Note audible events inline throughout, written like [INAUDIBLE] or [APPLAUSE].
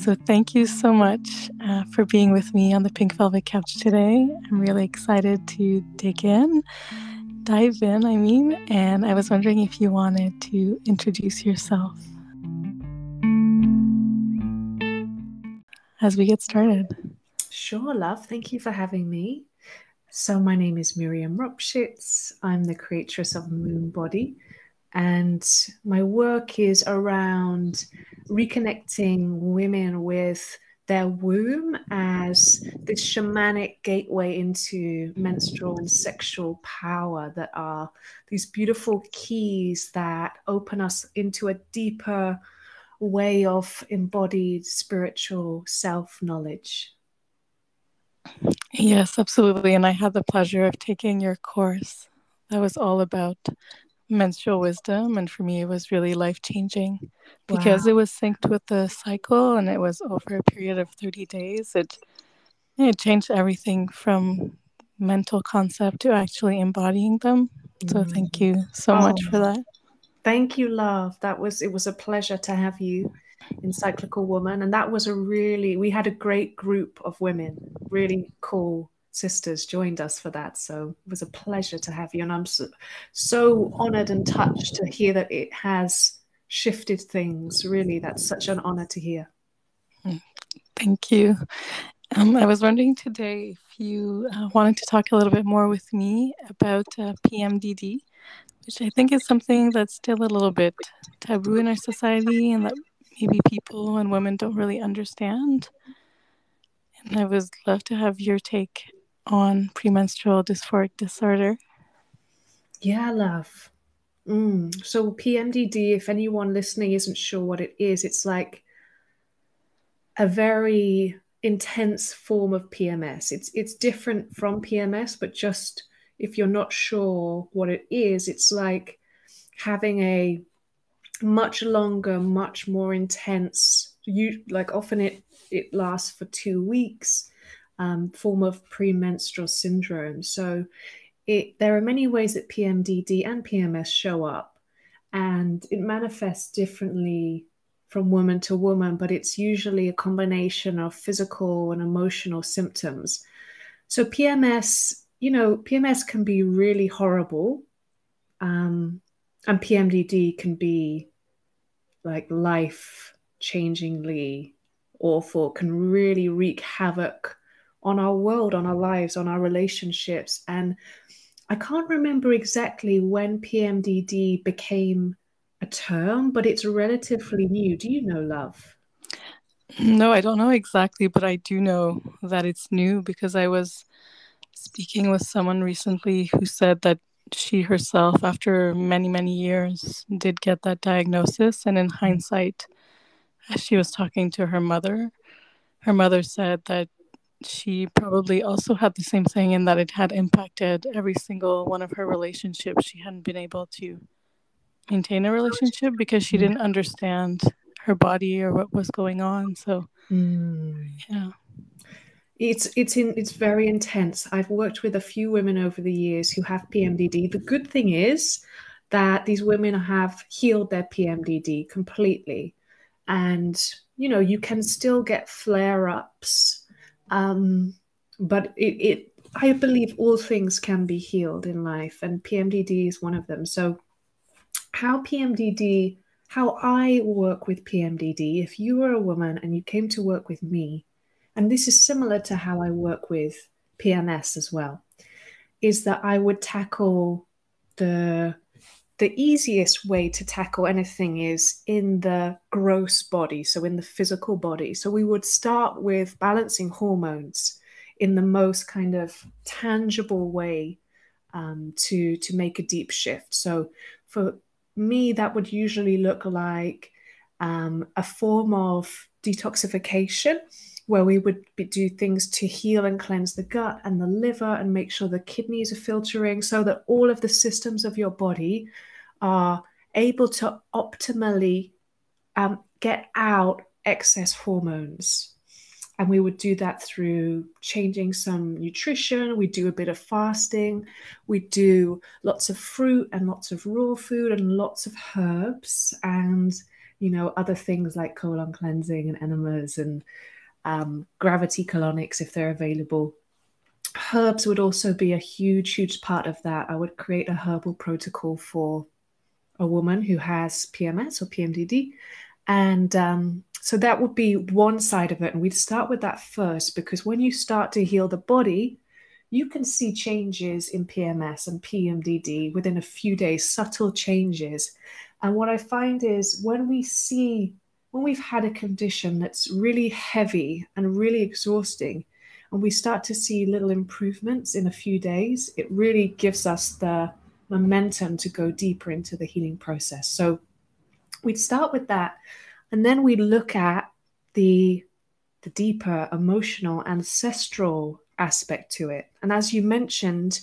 So, thank you so much uh, for being with me on the Pink Velvet Couch today. I'm really excited to dig in, dive in, I mean, and I was wondering if you wanted to introduce yourself as we get started. Sure, love. Thank you for having me. So, my name is Miriam Ropschitz. I'm the creatress of Moon Body, and my work is around reconnecting women with their womb as this shamanic gateway into menstrual and sexual power that are these beautiful keys that open us into a deeper way of embodied spiritual self knowledge. Yes, absolutely. And I had the pleasure of taking your course. That was all about menstrual wisdom. And for me, it was really life changing because wow. it was synced with the cycle and it was over a period of 30 days. It, it changed everything from mental concept to actually embodying them. So thank mm. you so oh, much for that. Thank you, love. That was it was a pleasure to have you in Cyclical Woman. And that was a really, we had a great group of women, really cool sisters joined us for that. So it was a pleasure to have you. And I'm so, so honored and touched to hear that it has shifted things. Really, that's such an honor to hear. Thank you. Um, I was wondering today if you uh, wanted to talk a little bit more with me about uh, PMDD, which I think is something that's still a little bit taboo in our society and that maybe people and women don't really understand. And I would love to have your take on premenstrual dysphoric disorder. Yeah, love. Mm. So, PMDD, if anyone listening isn't sure what it is, it's like a very intense form of PMS. It's it's different from PMS, but just if you're not sure what it is, it's like having a much longer, much more intense. You like often it it lasts for two weeks. Um, form of premenstrual syndrome. So it there are many ways that PMDD and PMS show up, and it manifests differently from woman to woman, but it's usually a combination of physical and emotional symptoms. So PMS, you know, PMS can be really horrible. Um, and PMDD can be like life changingly awful, can really wreak havoc on our world, on our lives, on our relationships. And I can't remember exactly when PMDD became a term, but it's relatively new. Do you know, love? No, I don't know exactly, but I do know that it's new because I was speaking with someone recently who said that she herself, after many, many years, did get that diagnosis. And in hindsight, as she was talking to her mother, her mother said that she probably also had the same thing in that it had impacted every single one of her relationships. She hadn't been able to maintain a relationship because she didn't understand her body or what was going on. So, mm. yeah it's it's in it's very intense. I've worked with a few women over the years who have PMDD. The good thing is that these women have healed their PMDD completely, and you know you can still get flare ups, um, but it, it I believe all things can be healed in life, and PMDD is one of them. So, how PMDD, how I work with PMDD, if you were a woman and you came to work with me, and this is similar to how I work with PMS as well, is that I would tackle the the easiest way to tackle anything is in the gross body, so in the physical body. So we would start with balancing hormones in the most kind of tangible way um, to to make a deep shift. So for me, that would usually look like um, a form of detoxification where we would be, do things to heal and cleanse the gut and the liver and make sure the kidneys are filtering so that all of the systems of your body are able to optimally um, get out excess hormones. And we would do that through changing some nutrition. We do a bit of fasting. We do lots of fruit and lots of raw food and lots of herbs and you know, other things like colon cleansing and enemas and um, gravity colonics if they're available. Herbs would also be a huge, huge part of that. I would create a herbal protocol for a woman who has PMS or PMDD. And um, so that would be one side of it. And we'd start with that first because when you start to heal the body, you can see changes in PMS and PMDD within a few days, subtle changes. And what I find is when we see, when we've had a condition that's really heavy and really exhausting, and we start to see little improvements in a few days, it really gives us the momentum to go deeper into the healing process. So we'd start with that, and then we look at the the deeper emotional ancestral aspect to it. And as you mentioned,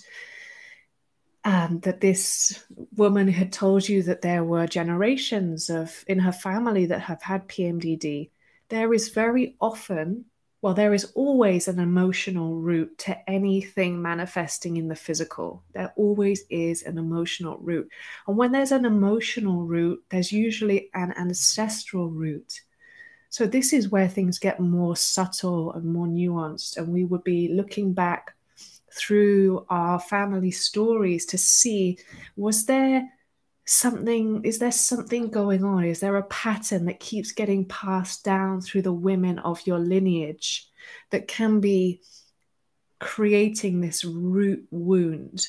um, that this woman had told you that there were generations of in her family that have had PMDD. There is very often, well, there is always an emotional root to anything manifesting in the physical. There always is an emotional root. And when there's an emotional root, there's usually an ancestral root. So this is where things get more subtle and more nuanced, and we would be looking back through our family stories to see was there something is there something going on? Is there a pattern that keeps getting passed down through the women of your lineage that can be creating this root wound?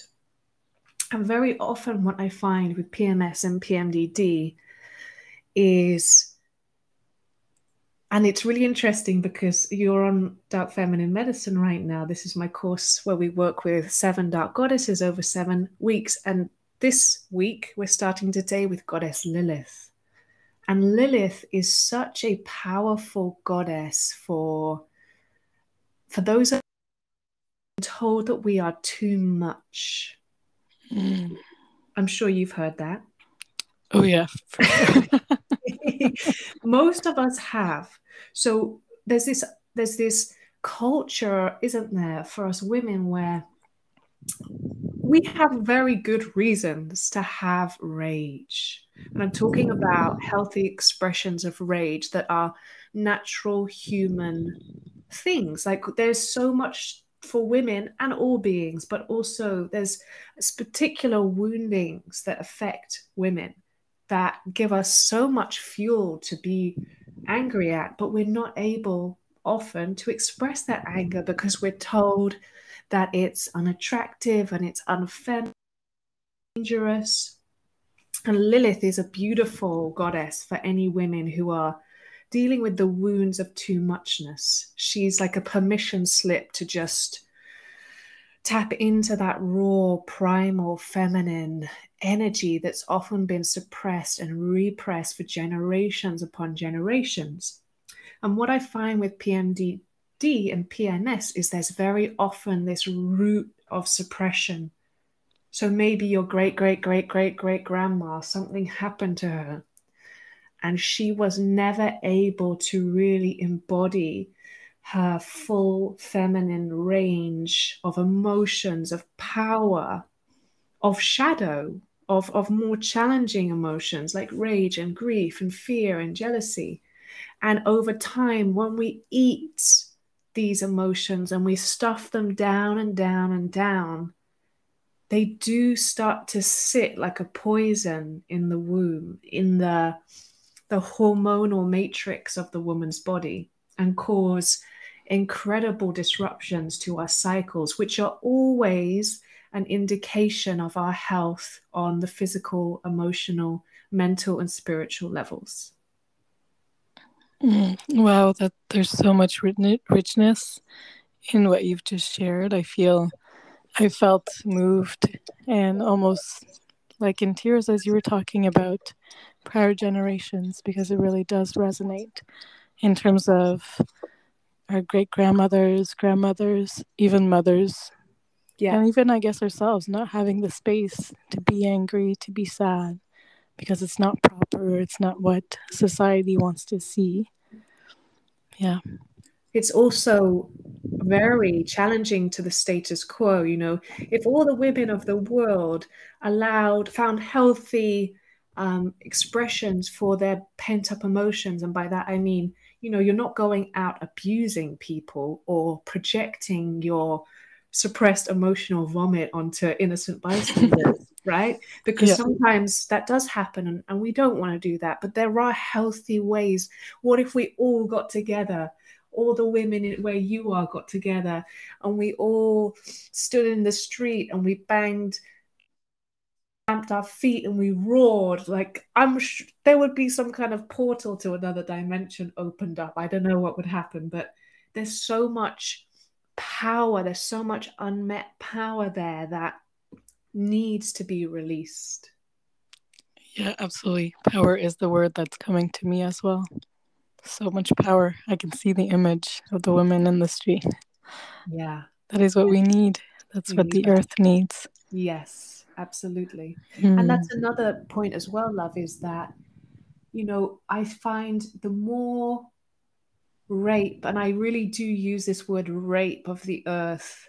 And very often what i find with pms and pmdd is and it's really interesting because you're on Dark Feminine Medicine right now. This is my course where we work with seven dark goddesses over seven weeks. And this week, we're starting today with Goddess Lilith. And Lilith is such a powerful goddess for, for those told that we are too much. Mm. I'm sure you've heard that. Oh, yeah. [LAUGHS] Most of us have. So there's this there's this culture, isn't there, for us women where we have very good reasons to have rage. And I'm talking about healthy expressions of rage that are natural human things. Like there's so much for women and all beings, but also there's particular woundings that affect women that give us so much fuel to be angry at, but we're not able often to express that anger because we're told that it's unattractive and it's unfeminine, dangerous. And Lilith is a beautiful goddess for any women who are dealing with the wounds of too muchness. She's like a permission slip to just tap into that raw, primal, feminine energy that's often been suppressed and repressed for generations upon generations. And what I find with PMDD and PMS is there's very often this root of suppression. So maybe your great, great, great, great, great grandma, something happened to her, and she was never able to really embody her full feminine range of emotions, of power, of shadow, of, of more challenging emotions like rage and grief and fear and jealousy. And over time, when we eat these emotions and we stuff them down and down and down, they do start to sit like a poison in the womb, in the, the hormonal matrix of the woman's body, and cause incredible disruptions to our cycles, which are always an indication of our health on the physical, emotional, mental, and spiritual levels. Mm, wow, that there's so much richness in what you've just shared. I feel I felt moved and almost like in tears as you were talking about prior generations because it really does resonate in terms of our great grandmothers, grandmothers, even mothers. Yeah. And even I guess ourselves not having the space to be angry, to be sad because it's not proper, it's not what society wants to see. Yeah. It's also very challenging to the status quo. You know, if all the women of the world allowed, found healthy um, expressions for their pent up emotions. And by that, I mean, you know, you're not going out abusing people or projecting your suppressed emotional vomit onto innocent bystanders, [LAUGHS] right? Because yeah. sometimes that does happen and, and we don't want to do that. But there are healthy ways. What if we all got together? All the women in, where you are got together and we all stood in the street and we banged stamped our feet and we roared like i'm sh- there would be some kind of portal to another dimension opened up i don't know what would happen but there's so much power there's so much unmet power there that needs to be released. Yeah absolutely. Power is the word that's coming to me as well. So much power. I can see the image of the women in the street. Yeah. That is what we need. That's we what need the that. earth needs. Yes absolutely. Mm. And that's another point as well, love, is that, you know, I find the more rape, and I really do use this word rape of the earth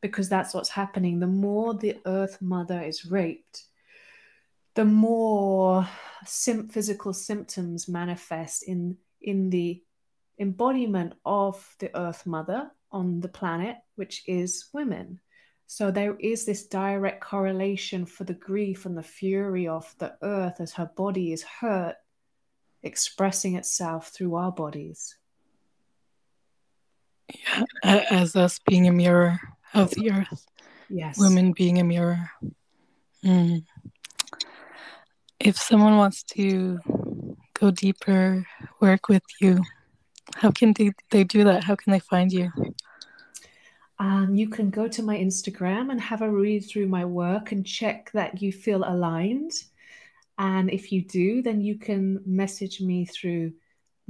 because that's what's happening. The more the earth mother is raped, the more sim- physical symptoms manifest in in the embodiment of the earth mother on the planet, which is women. So there is this direct correlation for the grief and the fury of the earth as her body is hurt, expressing itself through our bodies. [LAUGHS] Yeah, as us being a mirror of the earth. Yes. Women being a mirror. Mm. If someone wants to go deeper, work with you, how can they, they do that? How can they find you? Um, you can go to my Instagram and have a read through my work and check that you feel aligned. And if you do, then you can message me through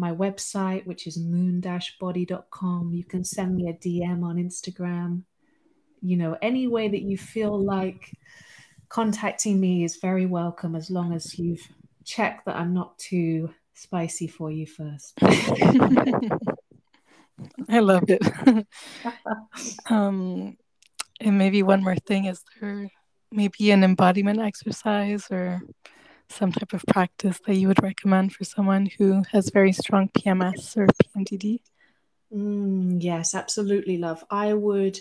my website, which is moon-body.com. You can send me a DM on Instagram. You know, any way that you feel like contacting me is very welcome as long as you've checked that I'm not too spicy for you first. [LAUGHS] I love it. [LAUGHS] um, and maybe one more thing is there maybe an embodiment exercise or some type of practice that you would recommend for someone who has very strong PMS or PMDD? Mm, yes, absolutely, love. I would.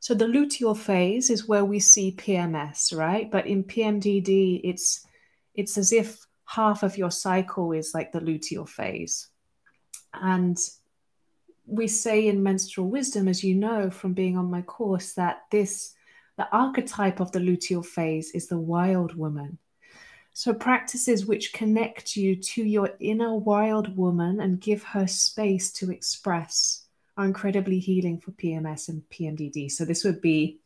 So the luteal phase is where we see PMS, right? But in PMDD, it's it's as if half of your cycle is like the luteal phase, and we say in menstrual wisdom, as you know from being on my course, that this, the archetype of the luteal phase is the wild woman. So, practices which connect you to your inner wild woman and give her space to express are incredibly healing for PMS and PMDD. So, this would be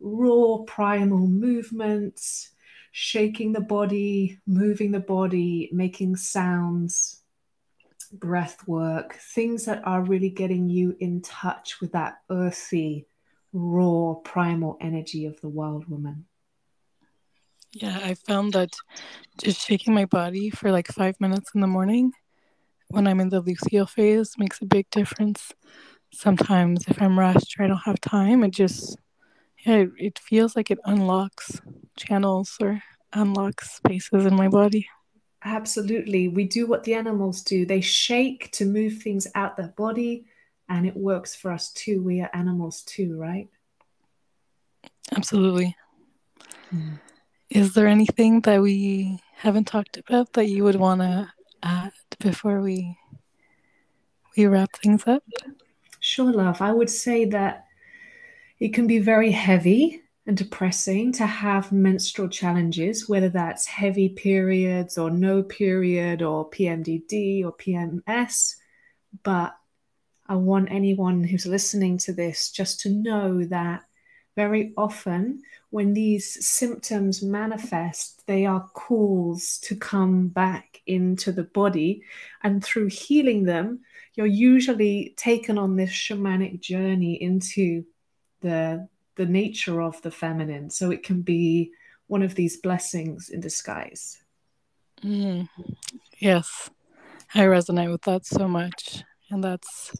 raw primal movements, shaking the body, moving the body, making sounds, breath work, things that are really getting you in touch with that earthy, raw, primal energy of the wild woman. Yeah, I found that just shaking my body for like five minutes in the morning when I'm in the luteal phase makes a big difference. Sometimes, if I'm rushed or I don't have time, it just, yeah, it, it feels like it unlocks channels or unlocks spaces in my body. Absolutely. We do what the animals do. They shake to move things out their body, and it works for us too. We are animals too, right? Absolutely. Mm. Is there anything that we haven't talked about that you would want to add before we we wrap things up? Sure, love. I would say that it can be very heavy and depressing to have menstrual challenges, whether that's heavy periods or no period or PMDD or PMS. But I want anyone who's listening to this just to know that very often when these symptoms manifest, they are calls to come back into the body. And through healing them, you're usually taken on this shamanic journey into the the nature of the feminine. So it can be one of these blessings in disguise. Mm. Yes, I resonate with that so much. And that's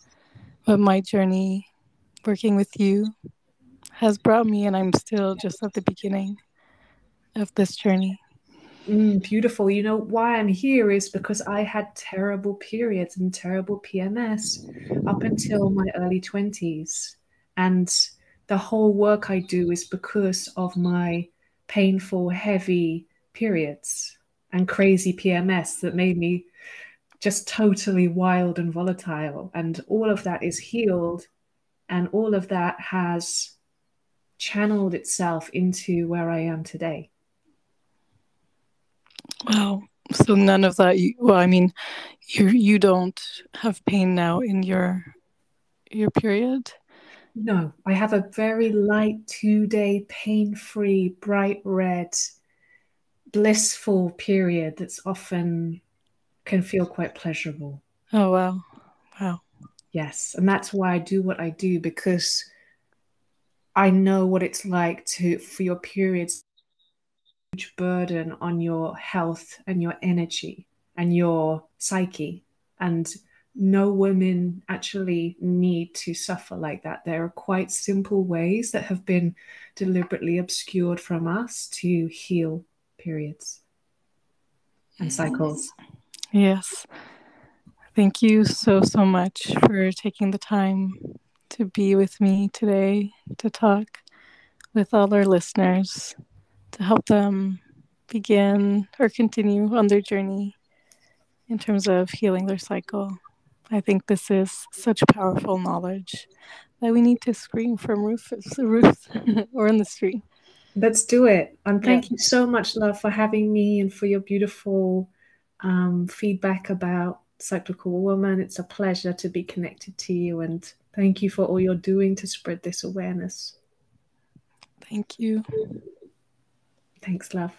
what my journey working with you has brought me. And I'm still just at the beginning of this journey. Mm, beautiful. You know, why I'm here is because I had terrible periods and terrible PMS up until my early 20s. And the whole work I do is because of my painful, heavy periods and crazy PMS that made me just totally wild and volatile. And all of that is healed. And all of that has channeled itself into where I am today. Wow. So none of that. You, well, I mean, you you don't have pain now in your your period. No, I have a very light two day pain free, bright red, blissful period that's often can feel quite pleasurable. Oh wow, wow. Yes, and that's why I do what I do because I know what it's like to for your periods huge burden on your health and your energy and your psyche. And no women actually need to suffer like that. There are quite simple ways that have been deliberately obscured from us to heal periods and cycles. Yes. Thank you so, so much for taking the time to be with me today to talk with all our listeners to help them begin or continue on their journey in terms of healing their cycle. I think this is such powerful knowledge that we need to scream from roofs, [LAUGHS] roofs or in the street. Let's do it. And thank yeah. you so much, love, for having me and for your beautiful um, feedback about cyclical woman. It's a pleasure to be connected to you, and thank you for all you're doing to spread this awareness. Thank you. Thanks, love.